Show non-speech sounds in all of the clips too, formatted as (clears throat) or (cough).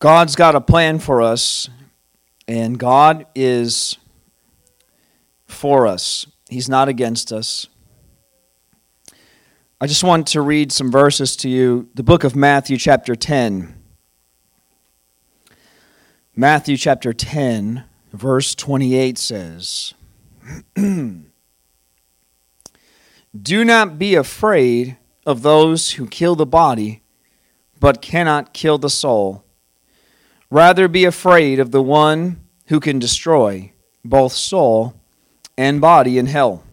God's got a plan for us, and God is for us. He's not against us. I just want to read some verses to you. The book of Matthew, chapter 10. Matthew chapter 10, verse 28 says, (clears throat) Do not be afraid of those who kill the body, but cannot kill the soul. Rather be afraid of the one who can destroy both soul and body in hell.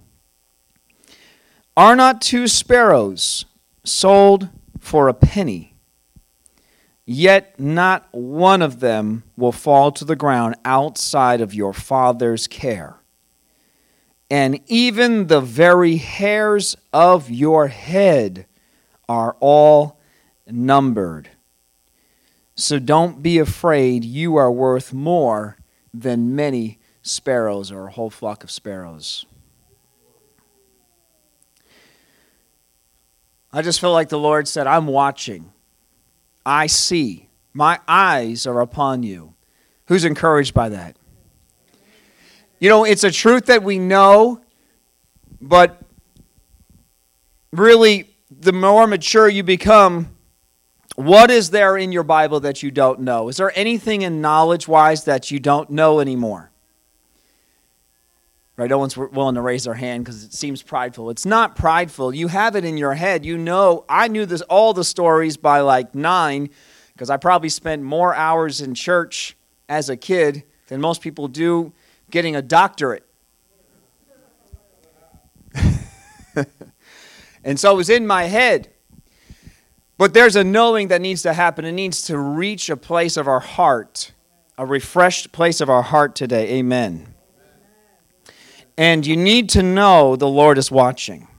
Are not two sparrows sold for a penny? Yet not one of them will fall to the ground outside of your Father's care. And even the very hairs of your head are all numbered. So don't be afraid, you are worth more than many sparrows or a whole flock of sparrows. I just feel like the Lord said, I'm watching. I see. My eyes are upon you. Who's encouraged by that? You know, it's a truth that we know, but really, the more mature you become, what is there in your Bible that you don't know? Is there anything in knowledge wise that you don't know anymore? Right? No one's willing to raise their hand because it seems prideful. It's not prideful. You have it in your head. You know, I knew this all the stories by like nine because I probably spent more hours in church as a kid than most people do getting a doctorate. (laughs) and so it was in my head. But there's a knowing that needs to happen. It needs to reach a place of our heart, a refreshed place of our heart today. Amen. And you need to know the Lord is watching.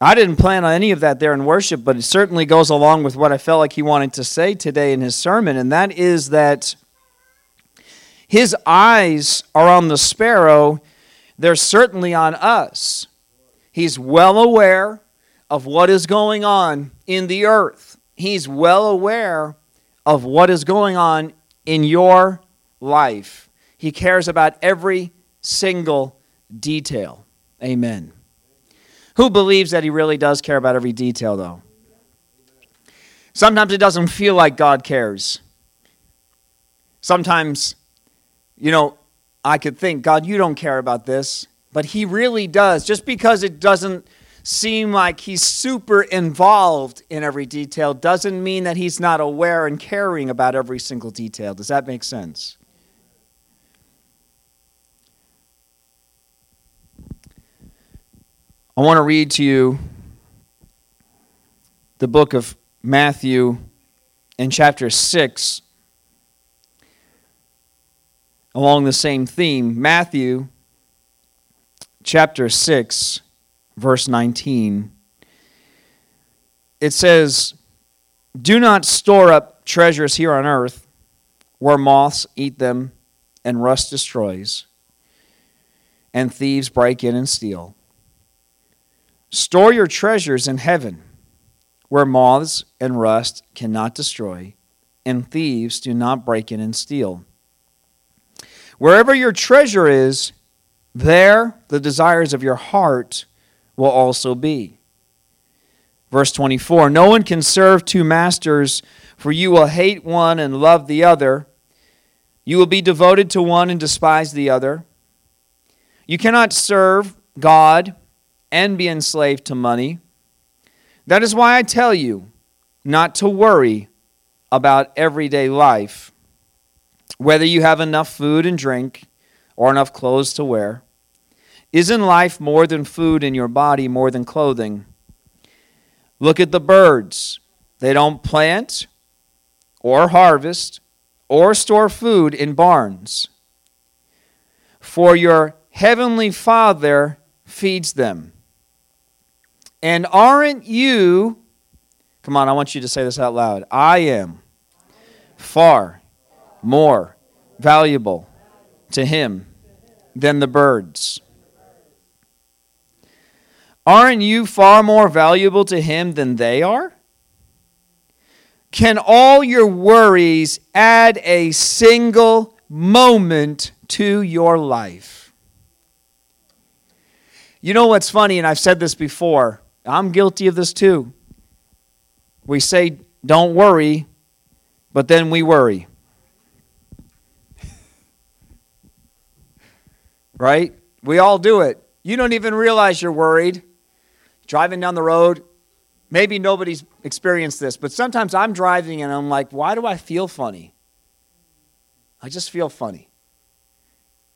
I didn't plan on any of that there in worship, but it certainly goes along with what I felt like he wanted to say today in his sermon, and that is that his eyes are on the sparrow, they're certainly on us. He's well aware of what is going on in the earth, he's well aware of what is going on in your life. He cares about every single detail. Amen. Who believes that he really does care about every detail, though? Sometimes it doesn't feel like God cares. Sometimes, you know, I could think, God, you don't care about this. But he really does. Just because it doesn't seem like he's super involved in every detail doesn't mean that he's not aware and caring about every single detail. Does that make sense? I want to read to you the book of Matthew in chapter 6 along the same theme. Matthew chapter 6, verse 19. It says, Do not store up treasures here on earth where moths eat them and rust destroys, and thieves break in and steal. Store your treasures in heaven, where moths and rust cannot destroy, and thieves do not break in and steal. Wherever your treasure is, there the desires of your heart will also be. Verse 24 No one can serve two masters, for you will hate one and love the other. You will be devoted to one and despise the other. You cannot serve God and be enslaved to money. That is why I tell you not to worry about everyday life, whether you have enough food and drink or enough clothes to wear. Isn't life more than food and your body more than clothing? Look at the birds. They don't plant or harvest or store food in barns. For your heavenly Father feeds them. And aren't you, come on, I want you to say this out loud. I am far more valuable to him than the birds. Aren't you far more valuable to him than they are? Can all your worries add a single moment to your life? You know what's funny, and I've said this before, I'm guilty of this too. We say, don't worry, but then we worry. (laughs) right? We all do it. You don't even realize you're worried. Driving down the road, maybe nobody's experienced this, but sometimes I'm driving and I'm like, why do I feel funny? I just feel funny.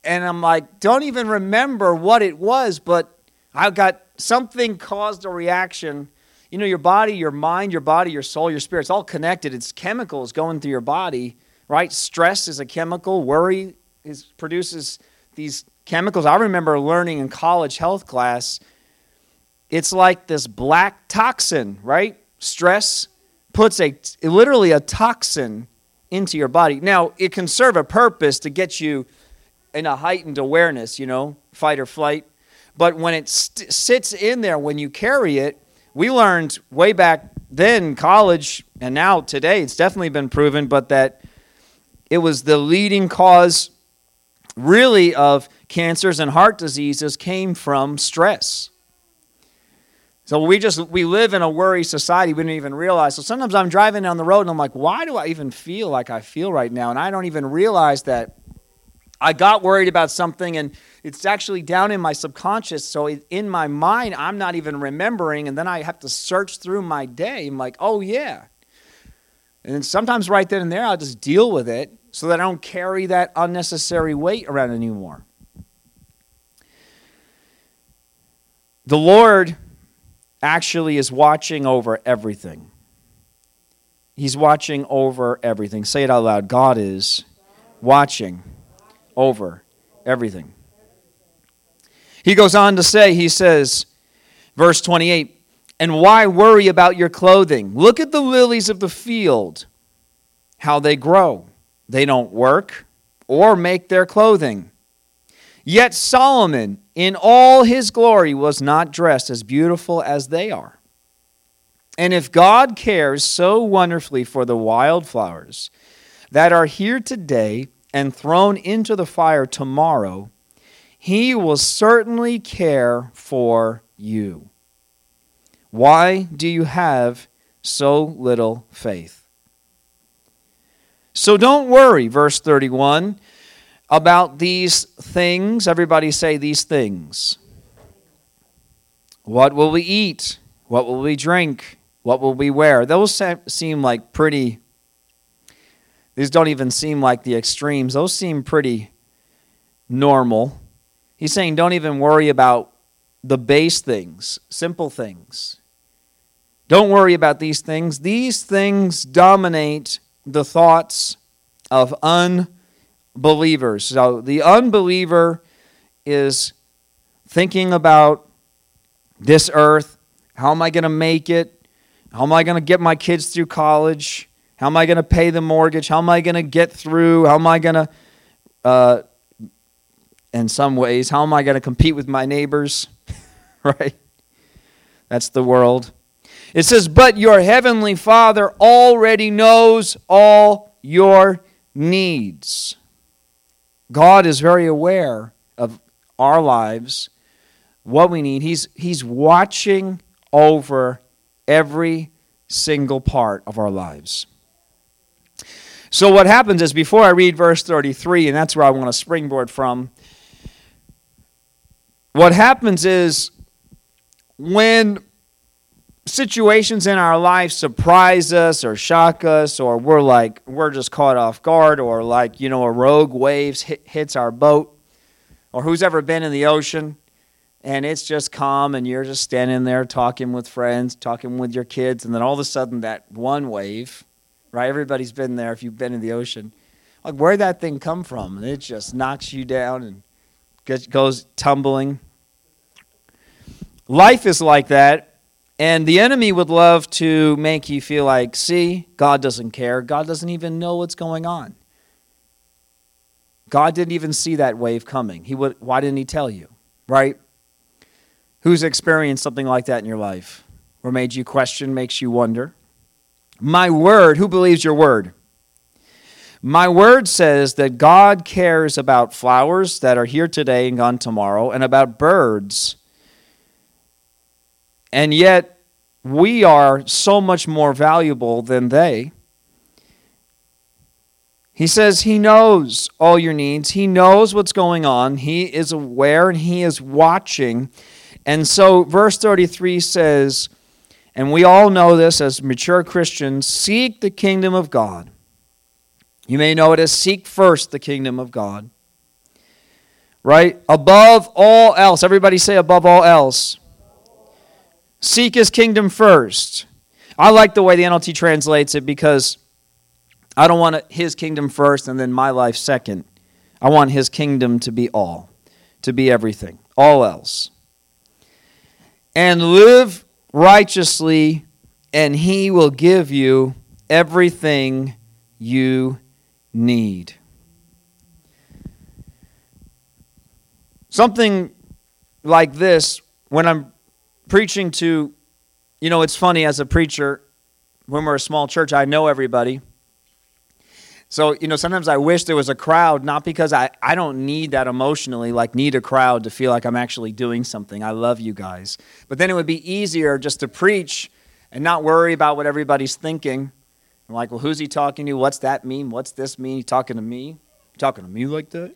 And I'm like, don't even remember what it was, but I got something caused a reaction. You know, your body, your mind, your body, your soul, your spirit, it's all connected. It's chemicals going through your body, right? Stress is a chemical, worry is, produces these chemicals. I remember learning in college health class, it's like this black toxin, right? Stress puts a literally a toxin into your body. Now, it can serve a purpose to get you in a heightened awareness, you know, fight or flight. But when it st- sits in there, when you carry it, we learned way back then, college, and now today, it's definitely been proven, but that it was the leading cause, really, of cancers and heart diseases came from stress. So we just we live in a worry society we don't even realize. So sometimes I'm driving down the road and I'm like, why do I even feel like I feel right now? And I don't even realize that I got worried about something and it's actually down in my subconscious. So in my mind, I'm not even remembering. And then I have to search through my day. I'm like, oh, yeah. And then sometimes right then and there, I'll just deal with it so that I don't carry that unnecessary weight around anymore. The Lord actually is watching over everything. He's watching over everything. Say it out loud God is watching over everything. He goes on to say, he says, verse 28, and why worry about your clothing? Look at the lilies of the field, how they grow. They don't work or make their clothing. Yet Solomon, in all his glory, was not dressed as beautiful as they are. And if God cares so wonderfully for the wildflowers that are here today and thrown into the fire tomorrow, he will certainly care for you. Why do you have so little faith? So don't worry, verse 31 about these things. Everybody say these things. What will we eat? What will we drink? What will we wear? Those seem like pretty, these don't even seem like the extremes. Those seem pretty normal. He's saying don't even worry about the base things, simple things. Don't worry about these things. These things dominate the thoughts of unbelievers believers. So the unbeliever is thinking about this earth. How am I going to make it? How am I going to get my kids through college? How am I going to pay the mortgage? How am I going to get through? How am I going to, uh, in some ways, how am I going to compete with my neighbors? (laughs) right? That's the world. It says, But your heavenly Father already knows all your needs. God is very aware of our lives, what we need. He's, he's watching over every single part of our lives. So, what happens is before I read verse 33, and that's where I want to springboard from, what happens is when situations in our life surprise us or shock us or we're like we're just caught off guard or like you know a rogue waves hit, hits our boat or who's ever been in the ocean and it's just calm and you're just standing there talking with friends talking with your kids and then all of a sudden that one wave right? Everybody's been there if you've been in the ocean. Like where'd that thing come from? And it just knocks you down and gets, goes tumbling. Life is like that and the enemy would love to make you feel like, see, God doesn't care. God doesn't even know what's going on. God didn't even see that wave coming. He would, why didn't he tell you? Right? Who's experienced something like that in your life? Or made you question, makes you wonder? My word, who believes your word? My word says that God cares about flowers that are here today and gone tomorrow, and about birds. And yet, we are so much more valuable than they. He says he knows all your needs. He knows what's going on. He is aware and he is watching. And so, verse 33 says, and we all know this as mature Christians seek the kingdom of God you may know it as seek first the kingdom of God. Right? Above all else. Everybody say above all else. Seek his kingdom first. I like the way the NLT translates it because I don't want his kingdom first and then my life second. I want his kingdom to be all, to be everything, all else. And live righteously, and he will give you everything you need. Something like this, when I'm preaching to, you know, it's funny as a preacher, when we're a small church, I know everybody. So, you know, sometimes I wish there was a crowd, not because I, I don't need that emotionally, like need a crowd to feel like I'm actually doing something. I love you guys. But then it would be easier just to preach and not worry about what everybody's thinking I'm like, well, who's he talking to? What's that mean? What's this mean? He talking to me? talking to me like that?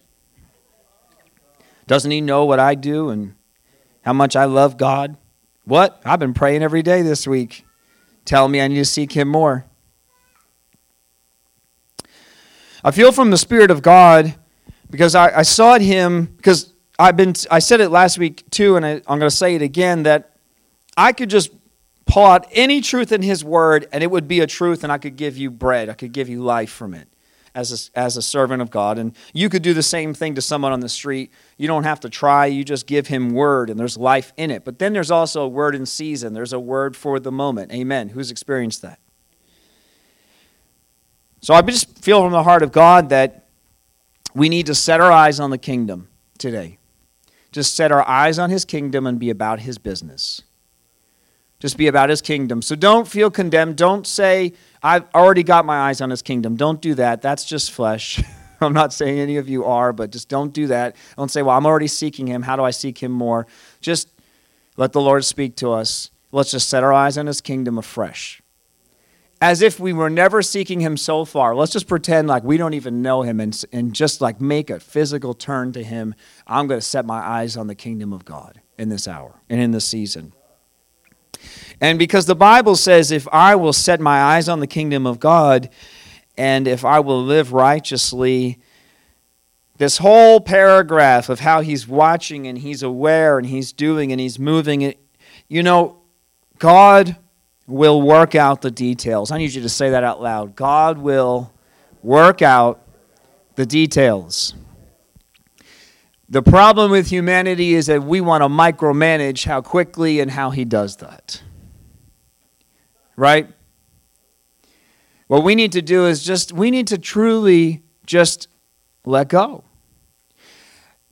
Doesn't he know what I do and how much I love God? What? I've been praying every day this week. Tell me I need to seek him more. I feel from the Spirit of God because I, I sought him because I've been I said it last week too, and I, I'm going to say it again that I could just pull out any truth in His Word, and it would be a truth, and I could give you bread. I could give you life from it as a, as a servant of God. And you could do the same thing to someone on the street. You don't have to try, you just give him word, and there's life in it. But then there's also a word in season, there's a word for the moment. Amen. Who's experienced that? So I just feel from the heart of God that we need to set our eyes on the kingdom today. Just set our eyes on his kingdom and be about his business just be about his kingdom. So don't feel condemned. Don't say, I've already got my eyes on his kingdom. Don't do that. That's just flesh. (laughs) I'm not saying any of you are, but just don't do that. Don't say, Well, I'm already seeking him. How do I seek him more? Just let the Lord speak to us. Let's just set our eyes on his kingdom afresh. As if we were never seeking him so far. Let's just pretend like we don't even know him and, and just like make a physical turn to him. I'm going to set my eyes on the kingdom of God in this hour and in this season. And because the Bible says, if I will set my eyes on the kingdom of God and if I will live righteously, this whole paragraph of how he's watching and he's aware and he's doing and he's moving it, you know, God will work out the details. I need you to say that out loud. God will work out the details. The problem with humanity is that we want to micromanage how quickly and how he does that right? What we need to do is just, we need to truly just let go.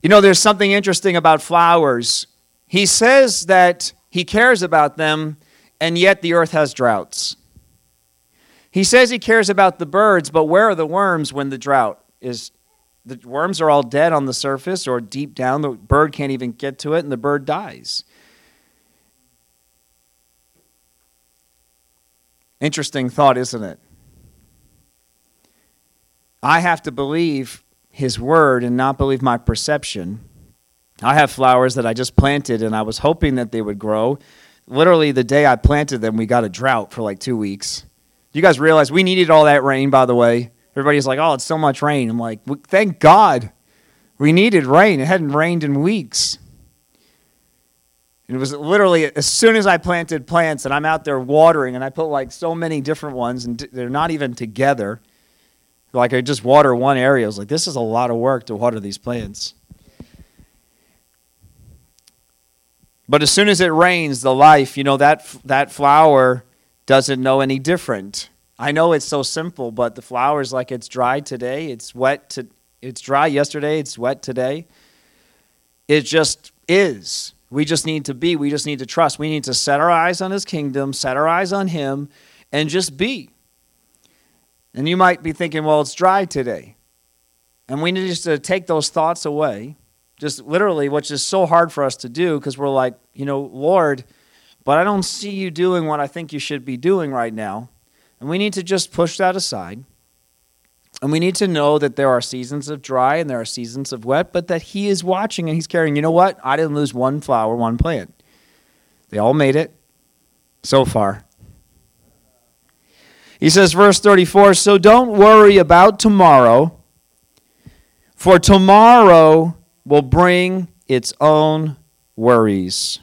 You know, there's something interesting about flowers. He says that he cares about them, and yet the earth has droughts. He says he cares about the birds, but where are the worms when the drought is? The worms are all dead on the surface or deep down. The bird can't even get to it, and the bird dies. Interesting thought, isn't it? I have to believe his word and not believe my perception. I have flowers that I just planted and I was hoping that they would grow. Literally, the day I planted them, we got a drought for like two weeks. You guys realize we needed all that rain, by the way? Everybody's like, oh, it's so much rain. I'm like, thank God we needed rain. It hadn't rained in weeks. It was literally as soon as I planted plants and I'm out there watering and I put like so many different ones and they're not even together. Like I just water one area. I was like, this is a lot of work to water these plants. But as soon as it rains, the life, you know, that, that flower doesn't know any different. I know it's so simple, but the flower's like it's dry today, it's wet to, it's dry yesterday, it's wet today. It just is. We just need to be. We just need to trust. We need to set our eyes on His kingdom, set our eyes on Him, and just be. And you might be thinking, well, it's dry today. And we need just to take those thoughts away, just literally, which is so hard for us to do because we're like, you know, Lord, but I don't see you doing what I think you should be doing right now. And we need to just push that aside. And we need to know that there are seasons of dry and there are seasons of wet, but that He is watching and He's caring. You know what? I didn't lose one flower, one plant. They all made it so far. He says, verse 34 So don't worry about tomorrow, for tomorrow will bring its own worries.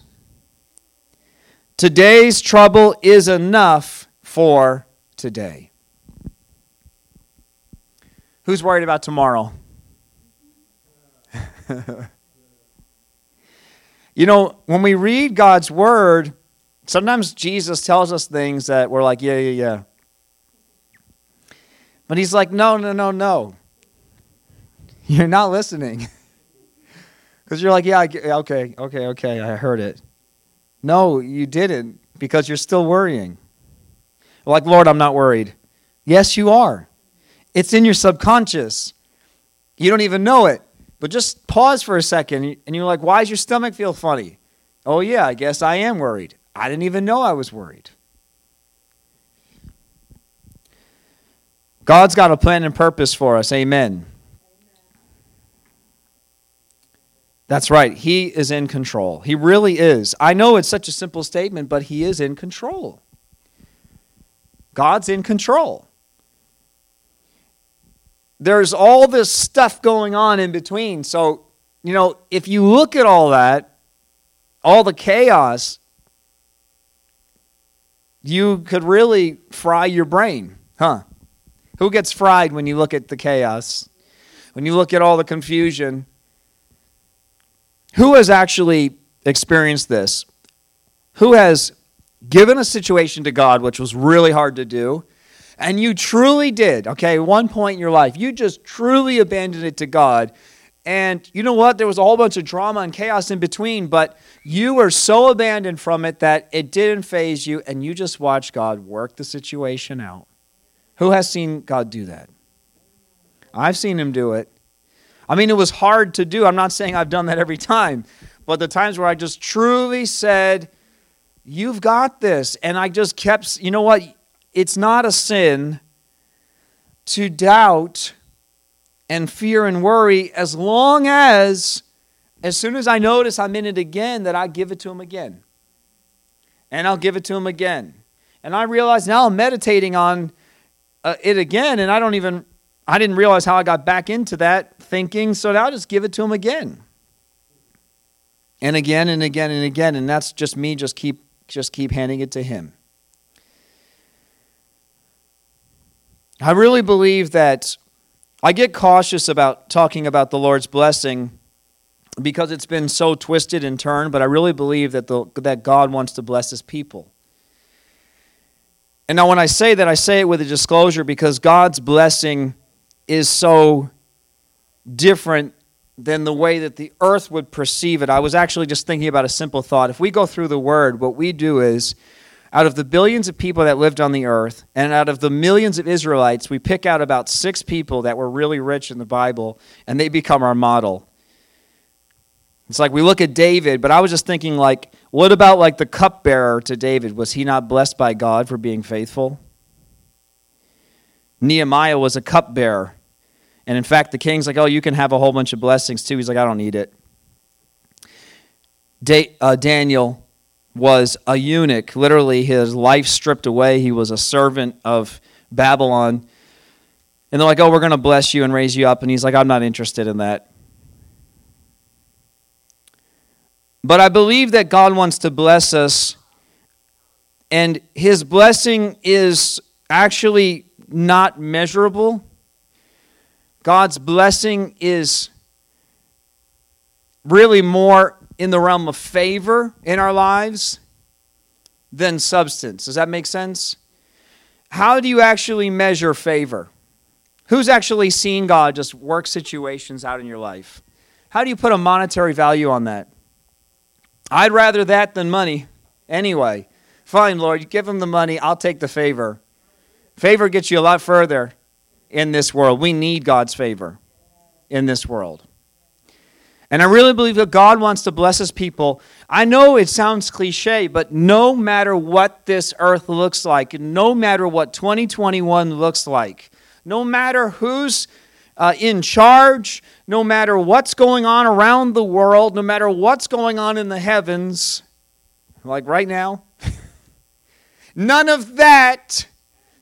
Today's trouble is enough for today. Who's worried about tomorrow? (laughs) you know, when we read God's word, sometimes Jesus tells us things that we're like, yeah, yeah, yeah. But he's like, no, no, no, no. (laughs) You're not listening. (laughs) Because you're like, yeah, okay, okay, okay, I heard it. No, you didn't because you're still worrying. Like, Lord, I'm not worried. Yes, you are. It's in your subconscious. You don't even know it. But just pause for a second and you're like, why does your stomach feel funny? Oh, yeah, I guess I am worried. I didn't even know I was worried. God's got a plan and purpose for us. Amen. That's right. He is in control. He really is. I know it's such a simple statement, but He is in control. God's in control there's all this stuff going on in between. So, you know, if you look at all that, all the chaos, you could really fry your brain, huh? Who gets fried when you look at the chaos? When you look at all the confusion? Who has actually experienced this? Who has given a situation to God which was really hard to do? And you truly did, okay, one point in your life, you just truly abandoned it to God. And you know what? There was a whole bunch of drama and chaos in between, but you were so abandoned from it that it didn't faze you, and you just watched God work the situation out. Who has seen God do that? I've seen him do it. I mean, it was hard to do. I'm not saying I've done that every time, but the times where I just truly said, You've got this. And I just kept, you know what? It's not a sin to doubt and fear and worry as long as as soon as I notice I'm in it again that I give it to him again. And I'll give it to him again. And I realize now I'm meditating on uh, it again and I don't even I didn't realize how I got back into that thinking, so now I'll just give it to him again. And again and again and again and that's just me just keep just keep handing it to him. I really believe that I get cautious about talking about the Lord's blessing because it's been so twisted and turned, but I really believe that, the, that God wants to bless his people. And now, when I say that, I say it with a disclosure because God's blessing is so different than the way that the earth would perceive it. I was actually just thinking about a simple thought. If we go through the word, what we do is out of the billions of people that lived on the earth, and out of the millions of Israelites, we pick out about six people that were really rich in the Bible, and they become our model. It's like we look at David, but I was just thinking, like, what about like the cupbearer to David? Was he not blessed by God for being faithful? Nehemiah was a cupbearer. And in fact, the king's like, oh, you can have a whole bunch of blessings too. He's like, I don't need it. Da- uh, Daniel was a eunuch, literally his life stripped away. He was a servant of Babylon. And they're like, oh, we're going to bless you and raise you up. And he's like, I'm not interested in that. But I believe that God wants to bless us. And his blessing is actually not measurable. God's blessing is really more in the realm of favor in our lives than substance. Does that make sense? How do you actually measure favor? Who's actually seen God just work situations out in your life? How do you put a monetary value on that? I'd rather that than money. Anyway, fine, Lord, you give him the money, I'll take the favor. Favor gets you a lot further. in this world. We need God's favor in this world. And I really believe that God wants to bless his people. I know it sounds cliche, but no matter what this earth looks like, no matter what 2021 looks like, no matter who's uh, in charge, no matter what's going on around the world, no matter what's going on in the heavens, like right now, (laughs) none of that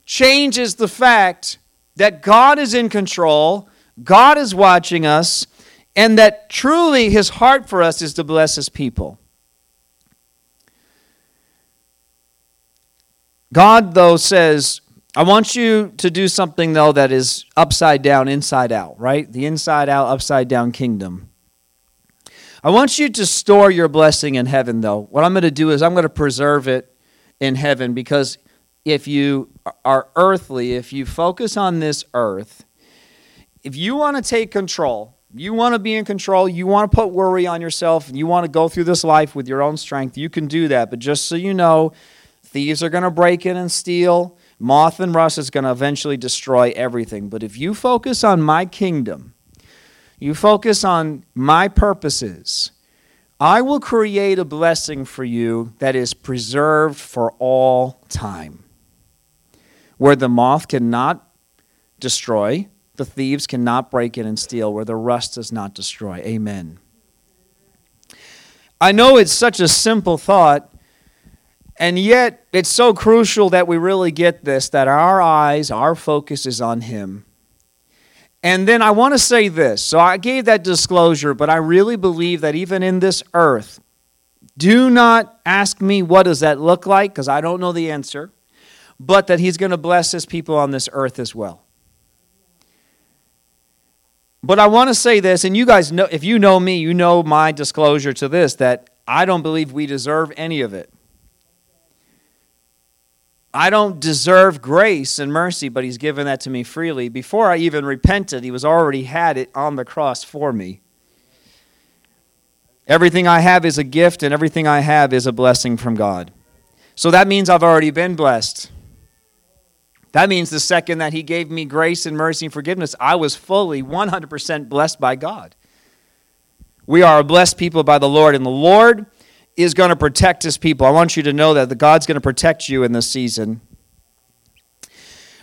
changes the fact that God is in control, God is watching us, and that truly his heart for us is to bless his people. God, though, says, I want you to do something, though, that is upside down, inside out, right? The inside out, upside down kingdom. I want you to store your blessing in heaven, though. What I'm going to do is I'm going to preserve it in heaven because if you are earthly, if you focus on this earth, if you want to take control, you want to be in control, you want to put worry on yourself, and you want to go through this life with your own strength, you can do that. But just so you know, thieves are going to break in and steal. Moth and rust is going to eventually destroy everything. But if you focus on my kingdom, you focus on my purposes, I will create a blessing for you that is preserved for all time where the moth cannot destroy, the thieves cannot break in and steal, where the rust does not destroy. Amen. I know it's such a simple thought, and yet it's so crucial that we really get this that our eyes, our focus is on Him. And then I want to say this. So I gave that disclosure, but I really believe that even in this earth, do not ask me what does that look like because I don't know the answer but that he's going to bless his people on this earth as well. But I want to say this, and you guys know, if you know me, you know my disclosure to this that I don't believe we deserve any of it. I don't deserve grace and mercy, but He's given that to me freely. Before I even repented, He was already had it on the cross for me. Everything I have is a gift, and everything I have is a blessing from God. So that means I've already been blessed. That means the second that He gave me grace and mercy and forgiveness, I was fully 100% blessed by God. We are a blessed people by the Lord, and the Lord is going to protect His people. I want you to know that the God's going to protect you in this season.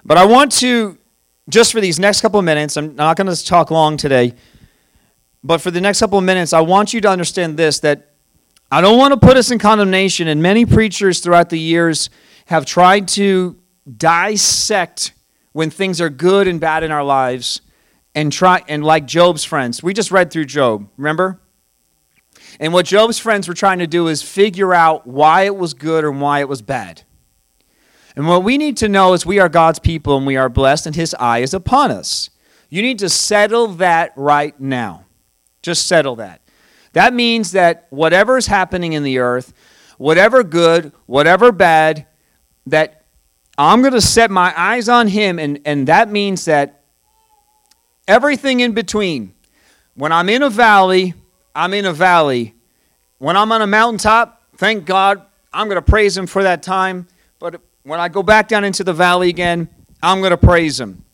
But I want to, just for these next couple of minutes, I'm not going to talk long today, but for the next couple of minutes, I want you to understand this that I don't want to put us in condemnation, and many preachers throughout the years have tried to dissect when things are good and bad in our lives and try and like Job's friends. We just read through Job, remember? And what Job's friends were trying to do is figure out why it was good and why it was bad. And what we need to know is we are God's people and we are blessed and his eye is upon us. You need to settle that right now. Just settle that. That means that whatever is happening in the earth, whatever good, whatever bad, that I'm going to set my eyes on him, and, and that means that everything in between, when I'm in a valley, I'm in a valley. When I'm on a mountaintop, thank God, I'm going to praise him for that time. But when I go back down into the valley again, I'm going to praise him.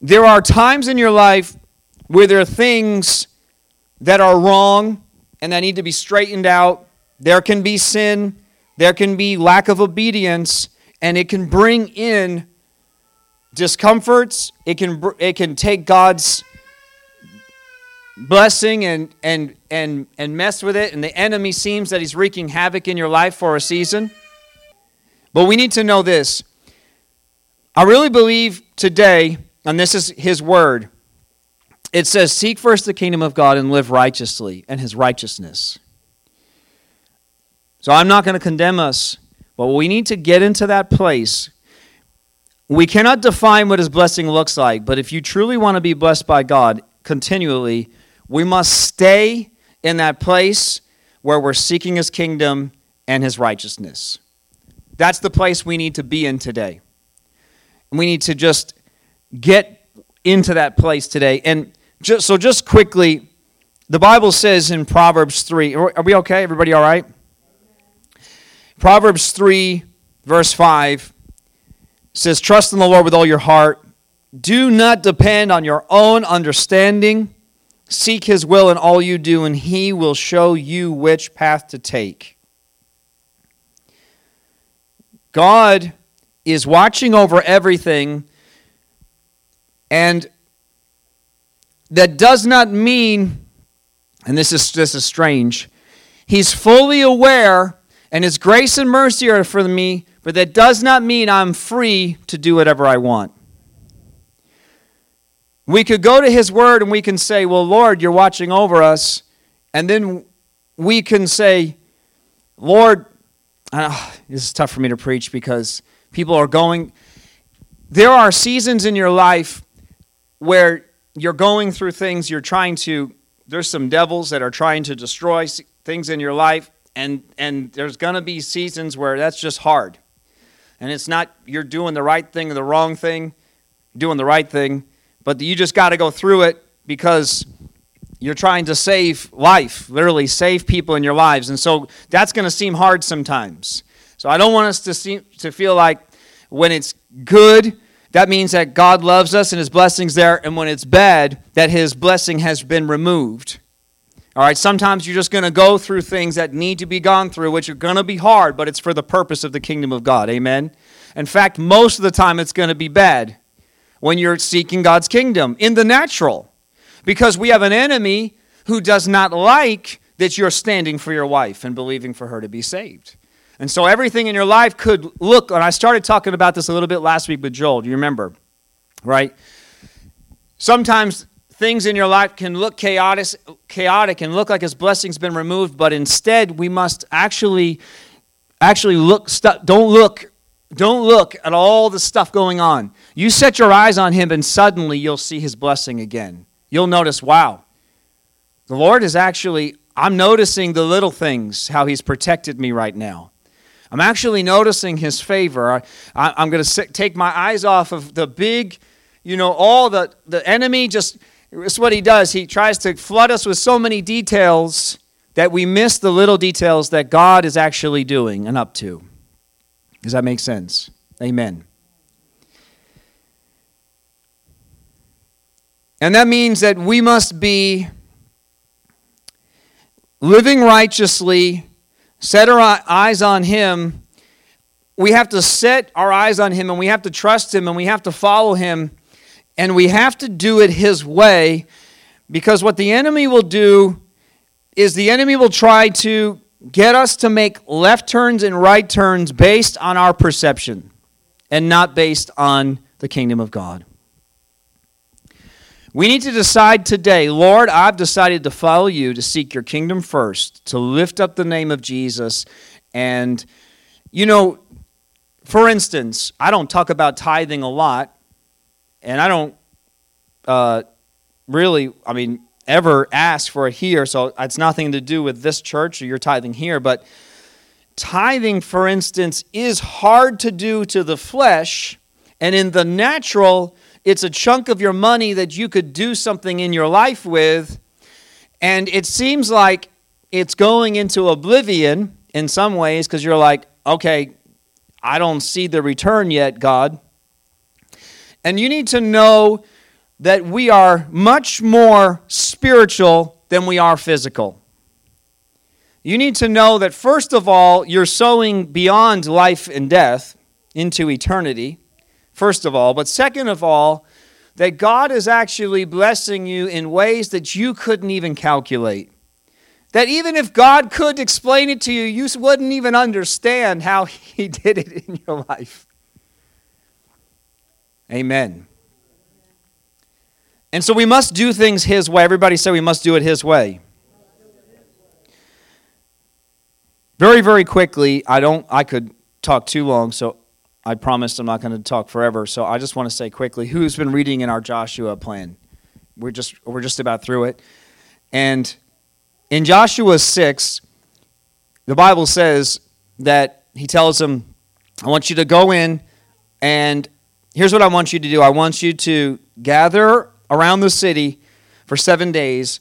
There are times in your life where there are things that are wrong and that need to be straightened out. There can be sin, there can be lack of obedience, and it can bring in discomforts. It can it can take God's blessing and and and and mess with it and the enemy seems that he's wreaking havoc in your life for a season. But we need to know this. I really believe today, and this is his word. It says, Seek first the kingdom of God and live righteously and his righteousness. So I'm not going to condemn us but we need to get into that place. We cannot define what his blessing looks like, but if you truly want to be blessed by God continually, we must stay in that place where we're seeking his kingdom and his righteousness. That's the place we need to be in today. And we need to just get into that place today. And just, so, just quickly, the Bible says in Proverbs 3, are we okay? Everybody all right? Proverbs 3, verse 5 says, Trust in the Lord with all your heart do not depend on your own understanding. Seek his will in all you do, and he will show you which path to take. God is watching over everything, and that does not mean, and this is, this is strange, he's fully aware, and his grace and mercy are for me, but that does not mean I'm free to do whatever I want. We could go to His Word and we can say, Well, Lord, you're watching over us. And then we can say, Lord, uh, this is tough for me to preach because people are going. There are seasons in your life where you're going through things, you're trying to, there's some devils that are trying to destroy things in your life, and, and there's going to be seasons where that's just hard. And it's not you're doing the right thing or the wrong thing, doing the right thing but you just got to go through it because you're trying to save life, literally save people in your lives. And so that's going to seem hard sometimes. So I don't want us to see, to feel like when it's good, that means that God loves us and his blessings there, and when it's bad, that his blessing has been removed. All right, sometimes you're just going to go through things that need to be gone through, which are going to be hard, but it's for the purpose of the kingdom of God. Amen. In fact, most of the time it's going to be bad when you're seeking God's kingdom in the natural. Because we have an enemy who does not like that you're standing for your wife and believing for her to be saved. And so everything in your life could look, and I started talking about this a little bit last week with Joel. Do you remember? Right? Sometimes things in your life can look chaotic, chaotic and look like his blessing's been removed, but instead we must actually actually look don't look don't look at all the stuff going on. You set your eyes on him, and suddenly you'll see his blessing again. You'll notice, wow, the Lord is actually, I'm noticing the little things, how he's protected me right now. I'm actually noticing his favor. I, am going to take my eyes off of the big, you know, all the, the enemy just, it's what he does. He tries to flood us with so many details that we miss the little details that God is actually doing and up to. Does that make sense? Amen. And that means that we must be living righteously, set our eyes on Him. We have to set our eyes on Him and we have to trust Him and we have to follow Him and we have to do it His way because what the enemy will do is the enemy will try to get us to make left turns and right turns based on our perception and not based on the kingdom of God. We need to decide today, Lord, I've decided to follow you, to seek your kingdom first, to lift up the name of Jesus. And, you know, for instance, I don't talk about tithing a lot, and I don't uh, really, I mean, ever ask for it here, so it's nothing to do with this church or your tithing here, but tithing, for instance, is hard to do to the flesh, and in the natural, it's a chunk of your money that you could do something in your life with, and it seems like it's going into oblivion in some ways because you're like, okay, I don't see the return yet, God. And you need to know that we are much more spiritual than we are physical. You need to know that, first of all, you're sowing beyond life and death into eternity, first of all. But second of all, that God is actually blessing you in ways that you couldn't even calculate. That even if God could explain it to you, you wouldn't even understand how (laughs) He did it in your life. Amen. And so we must do things His way. Everybody say we must do it His way. Very, very quickly, I don't I could talk too long, so I promised I'm not going to talk forever. So I just want to say quickly, who's been reading in our Joshua plan? We're just we're just about through it. And in Joshua 6, the Bible says that he tells them, I want you to go in and here's what I want you to do. I want you to gather around the city for seven days.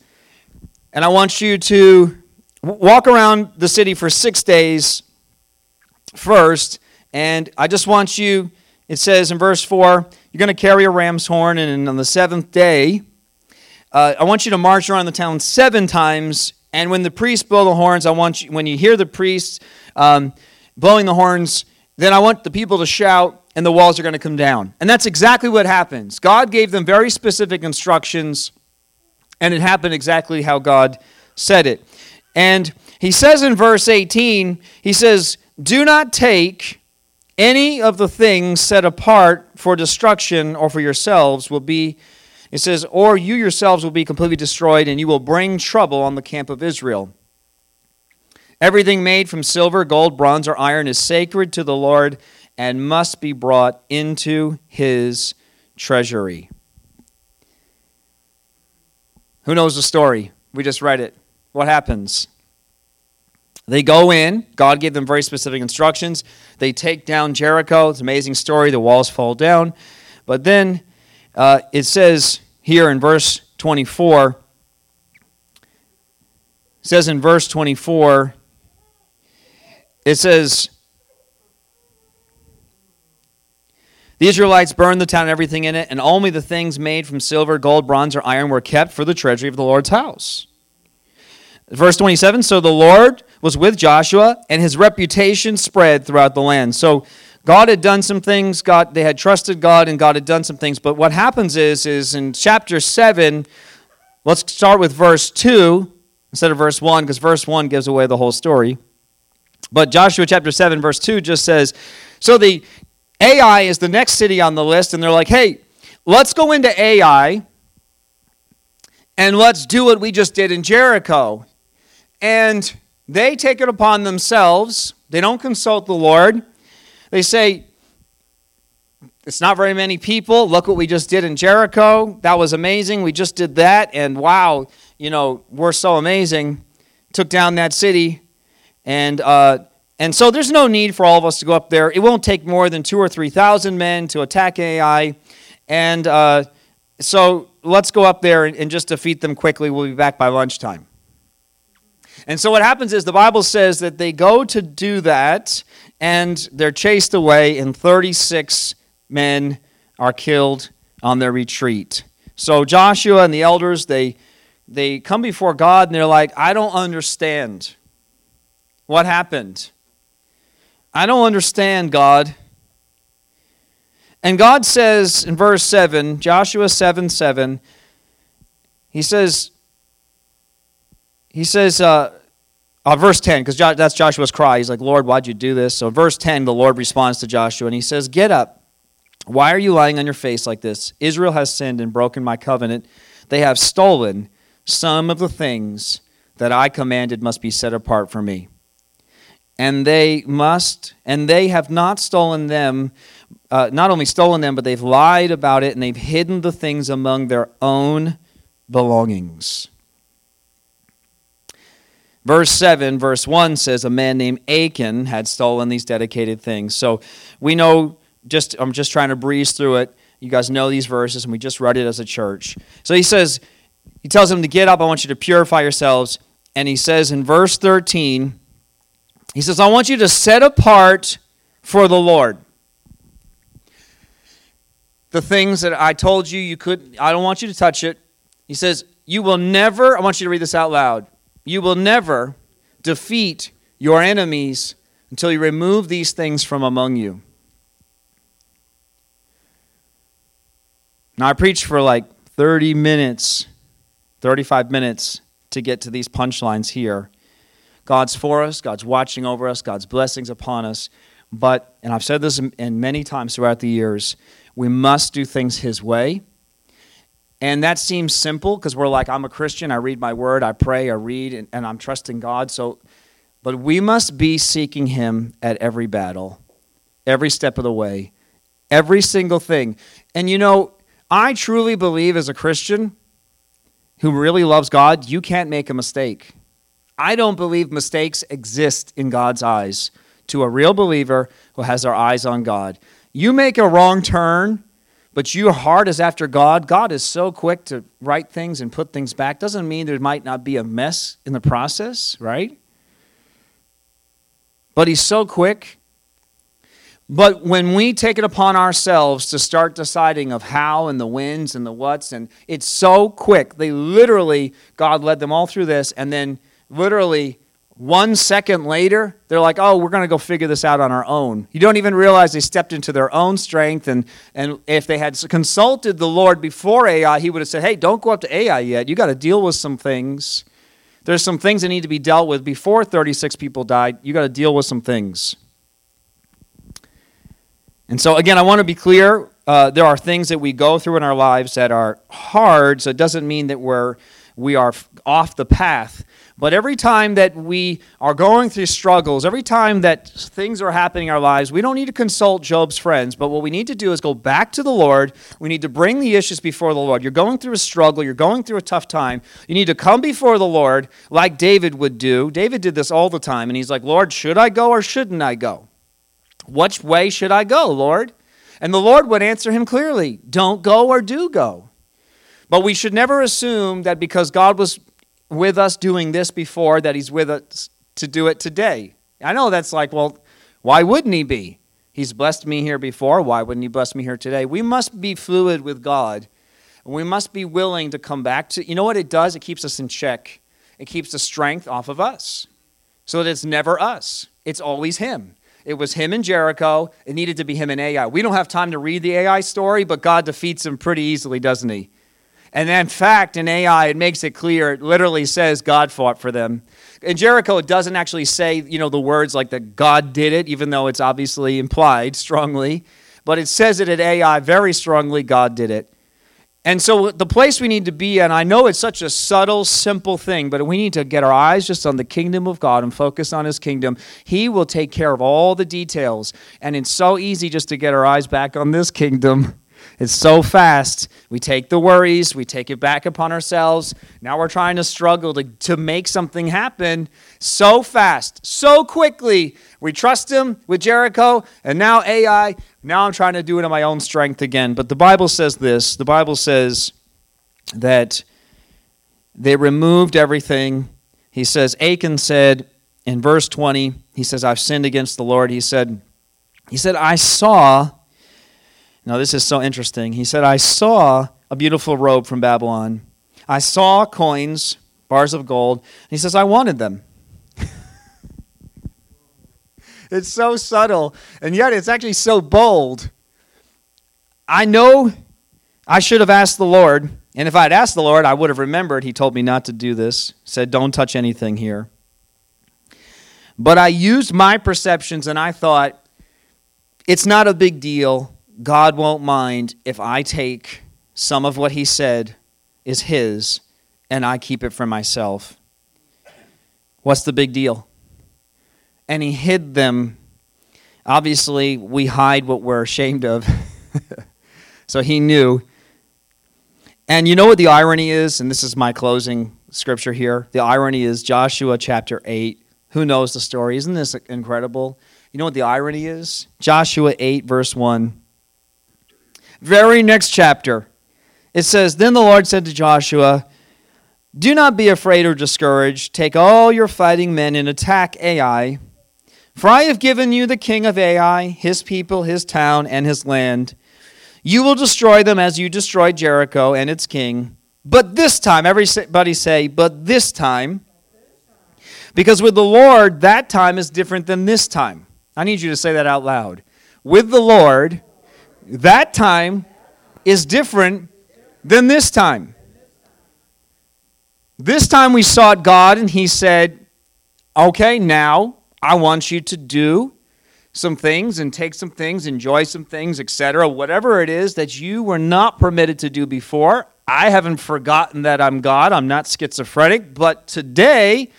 And I want you to walk around the city for six days first. And I just want you, it says in verse 4 you're going to carry a ram's horn, and on the seventh day, uh, I want you to march around the town seven times. And when the priests blow the horns, I want you, when you hear the priests um, blowing the horns, then I want the people to shout, and the walls are going to come down. And that's exactly what happens. God gave them very specific instructions, and it happened exactly how God said it. And he says in verse 18, he says, Do not take any of the things set apart for destruction or for yourselves will be, it says, or you yourselves will be completely destroyed, and you will bring trouble on the camp of Israel. Everything made from silver, gold, bronze, or iron is sacred to the Lord and must be brought into his treasury. Who knows the story? We just read it. What happens? They go in. God gave them very specific instructions. They take down Jericho. It's an amazing story. The walls fall down. But then uh, it says here in verse 24, it says in verse 24, it says, The Israelites burned the town and everything in it, and only the things made from silver, gold, bronze, or iron were kept for the treasury of the Lord's house. Verse 27 So the Lord was with Joshua, and his reputation spread throughout the land. So God had done some things, God they had trusted God and God had done some things. But what happens is is in chapter 7, let's start with verse 2 instead of verse 1 because verse 1 gives away the whole story. But Joshua chapter 7 verse 2 just says so the Ai is the next city on the list and they're like, "Hey, let's go into Ai and let's do what we just did in Jericho." And they take it upon themselves. They don't consult the Lord. They say, it's not very many people. Look what we just did in Jericho. That was amazing. We just did that. And wow, you know, we're so amazing. Took down that city. And, uh, and so there's no need for all of us to go up there. It won't take more than two or 3,000 men to attack Ai. And uh, so let's go up there and, and just defeat them quickly. We'll be back by lunchtime. And so what happens is the Bible says that they go to do that and they're chased away, and 36 men are killed on their retreat. So Joshua and the elders, they, they come before God and they're like, I don't understand what happened. I don't understand, God. And God says in verse 7, Joshua 7 7, he says, he says, uh, uh, verse 10, because jo- that's Joshua's cry. He's like, Lord, why'd you do this? So, verse 10, the Lord responds to Joshua and he says, Get up. Why are you lying on your face like this? Israel has sinned and broken my covenant. They have stolen some of the things that I commanded must be set apart for me. And they must, and they have not stolen them, uh, not only stolen them, but they've lied about it and they've hidden the things among their own belongings. Verse 7, verse 1 says, A man named Achan had stolen these dedicated things. So we know, just I'm just trying to breeze through it. You guys know these verses, and we just read it as a church. So he says, He tells them to get up. I want you to purify yourselves. And he says in verse 13, He says, I want you to set apart for the Lord the things that I told you you could, I don't want you to touch it. He says, You will never, I want you to read this out loud. You will never defeat your enemies until you remove these things from among you. Now, I preached for like 30 minutes, 35 minutes to get to these punchlines here. God's for us, God's watching over us, God's blessings upon us. But, and I've said this in many times throughout the years, we must do things His way. And that seems simple because we're like, I'm a Christian, I read my word, I pray, I read, and, and I'm trusting God. So, but we must be seeking Him at every battle, every step of the way, every single thing. And you know, I truly believe as a Christian who really loves God, you can't make a mistake. I don't believe mistakes exist in God's eyes to a real believer who has their eyes on God. You make a wrong turn, but your heart is after God, God is so quick to right things and put things back. Doesn't mean there might not be a mess in the process, right? But He's so quick. But when we take it upon ourselves to start deciding of how and the wins and the whats, and it's so quick, they literally, God led them all through this, and then literally one second later, they're like, oh, we're going to go figure this out on our own. You don't even realize they stepped into their own strength. And, and if they had consulted the Lord before Ai, he would have said, hey, don't go up to Ai yet. You got to deal with some things. There's some things that need to be dealt with before 36 people died. You got to deal with some things. And so, again, I want to be clear. Uh, there are things that we go through in our lives that are hard, so it doesn't mean that we're, we are off the path. But every time that we are going through struggles, every time that things are happening in our lives, we don't need to consult Job's friends. But what we need to do is go back to the Lord. We need to bring the issues before the Lord. You're going through a struggle, you're going through a tough time. You need to come before the Lord like David would do. David did this all the time. And he's like, Lord, should I go or shouldn't I go? Which way should I go, Lord? And the Lord would answer him clearly don't go or do go. But we should never assume that because God was with us doing this before that he's with us to do it today. I know that's like, well, why wouldn't he be? He's blessed me here before. Why wouldn't he bless me here today? We must be fluid with God. We must be willing to come back to, you know what it does? It keeps us in check. It keeps the strength off of us so that it's never us, it's always him. It was him in Jericho. It needed to be him in Ai. We don't have time to read the Ai story, but God defeats him pretty easily, doesn't he? And in fact, in Ai, it makes it clear. It literally says God fought for them. In Jericho, it doesn't actually say, you know, the words like that God did it, even though it's obviously implied strongly. But it says it at Ai very strongly God did it. And so the place we need to be, and I know it's such a subtle, simple thing, but we need to get our eyes just on the kingdom of God and focus on his kingdom. He will take care of all the details. And it's so easy just to get our eyes back on this kingdom (laughs) it's so fast. We take the worries, we take it back upon ourselves. Now we're trying to struggle to, to make something happen so fast, so quickly. We trust Him with Jericho, and now Ai. Now I'm trying to do it on my own strength again. But the Bible says this the Bible says that they removed everything. He says, Achan said in verse 20, he says, I've sinned against the Lord. He said, he said, I saw now, this is so interesting. He said, I saw a beautiful robe from Babylon. I saw coins, bars of gold. And He says, I wanted them. (laughs) it's so subtle, and yet it's actually so bold. I know I should have asked the Lord, and if I'd asked the Lord, I would have remembered. He told me not to do this, said, Don't touch anything here. But I used my perceptions, and I thought, it's not a big deal. God won't mind if I take some of what he said is his and I keep it for myself. What's the big deal? And he hid them. Obviously, we hide what we're ashamed of. (laughs) so he knew. And you know what the irony is? And this is my closing scripture here. The irony is Joshua chapter 8. Who knows the story? Isn't this incredible? You know what the irony is? Joshua 8, verse 1. Very next chapter, it says, Then the Lord said to Joshua, Do not be afraid or discouraged. Take all your fighting men and attack Ai. For I have given you the king of Ai, his people, his town, and his land. You will destroy them as you destroyed Jericho and its king. But this time, everybody say, but this time. Because with the Lord, that time is different than this time. I need you to say that out loud. With the Lord, that time is different than this time. This time we sought God and He said, Okay, now I want you to do some things and take some things, enjoy some things, etc. Whatever it is that you were not permitted to do before. I haven't forgotten that I'm God. I'm not schizophrenic. But today,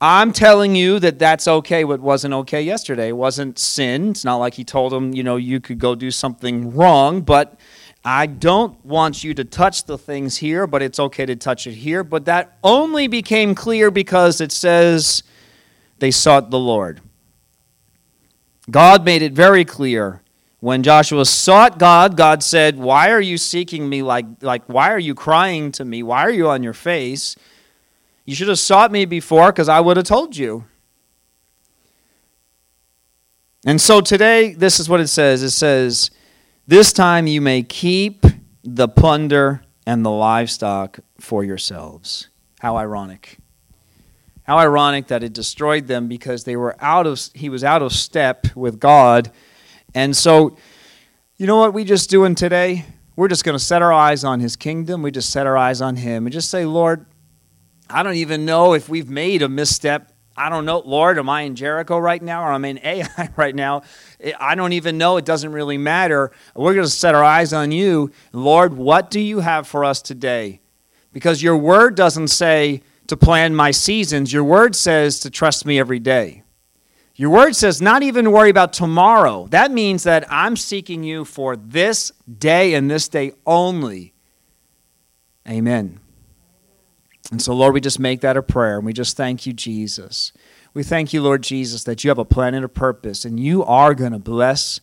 I'm telling you that that's okay what wasn't okay yesterday. It wasn't sin. It's not like he told him, you know, you could go do something wrong, but I don't want you to touch the things here, but it's okay to touch it here. But that only became clear because it says they sought the Lord. God made it very clear. When Joshua sought God, God said, Why are you seeking me like, like why are you crying to me? Why are you on your face? You should have sought me before because I would have told you. And so today, this is what it says it says, This time you may keep the plunder and the livestock for yourselves. How ironic. How ironic that it destroyed them because they were out of he was out of step with God. And so you know what we just doing today? We're just going to set our eyes on his kingdom. We just set our eyes on him and just say, "Lord, I don't even know if we've made a misstep. I don't know, Lord, am I in Jericho right now or I'm in (laughs) Ai right now? I don't even know. It doesn't really matter. We're going to set our eyes on you. Lord, what do you have for us today? Because your word doesn't say to plan my seasons, your word says to trust me every day. Your word says not even worry about tomorrow. That means that I'm seeking you for this day and this day only. Amen. And so, Lord, we just make that a prayer and we just thank you, Jesus. We thank you, Lord Jesus, that you have a plan and a purpose and you are going to bless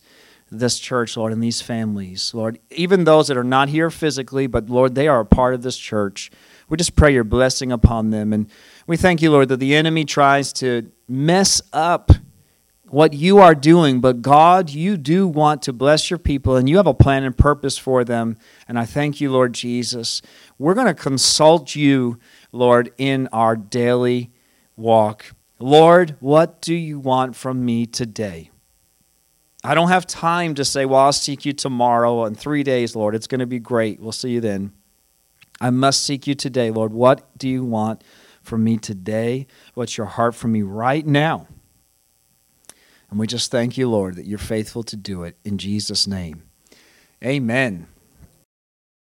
this church, Lord, and these families, Lord, even those that are not here physically, but Lord, they are a part of this church. We just pray your blessing upon them. And we thank you, Lord, that the enemy tries to mess up what you are doing, but God, you do want to bless your people and you have a plan and purpose for them. And I thank you, Lord Jesus. We're going to consult you, Lord, in our daily walk. Lord, what do you want from me today? I don't have time to say, well, I'll seek you tomorrow in three days, Lord. It's going to be great. We'll see you then. I must seek you today, Lord. What do you want from me today? What's your heart for me right now? And we just thank you, Lord, that you're faithful to do it in Jesus' name. Amen.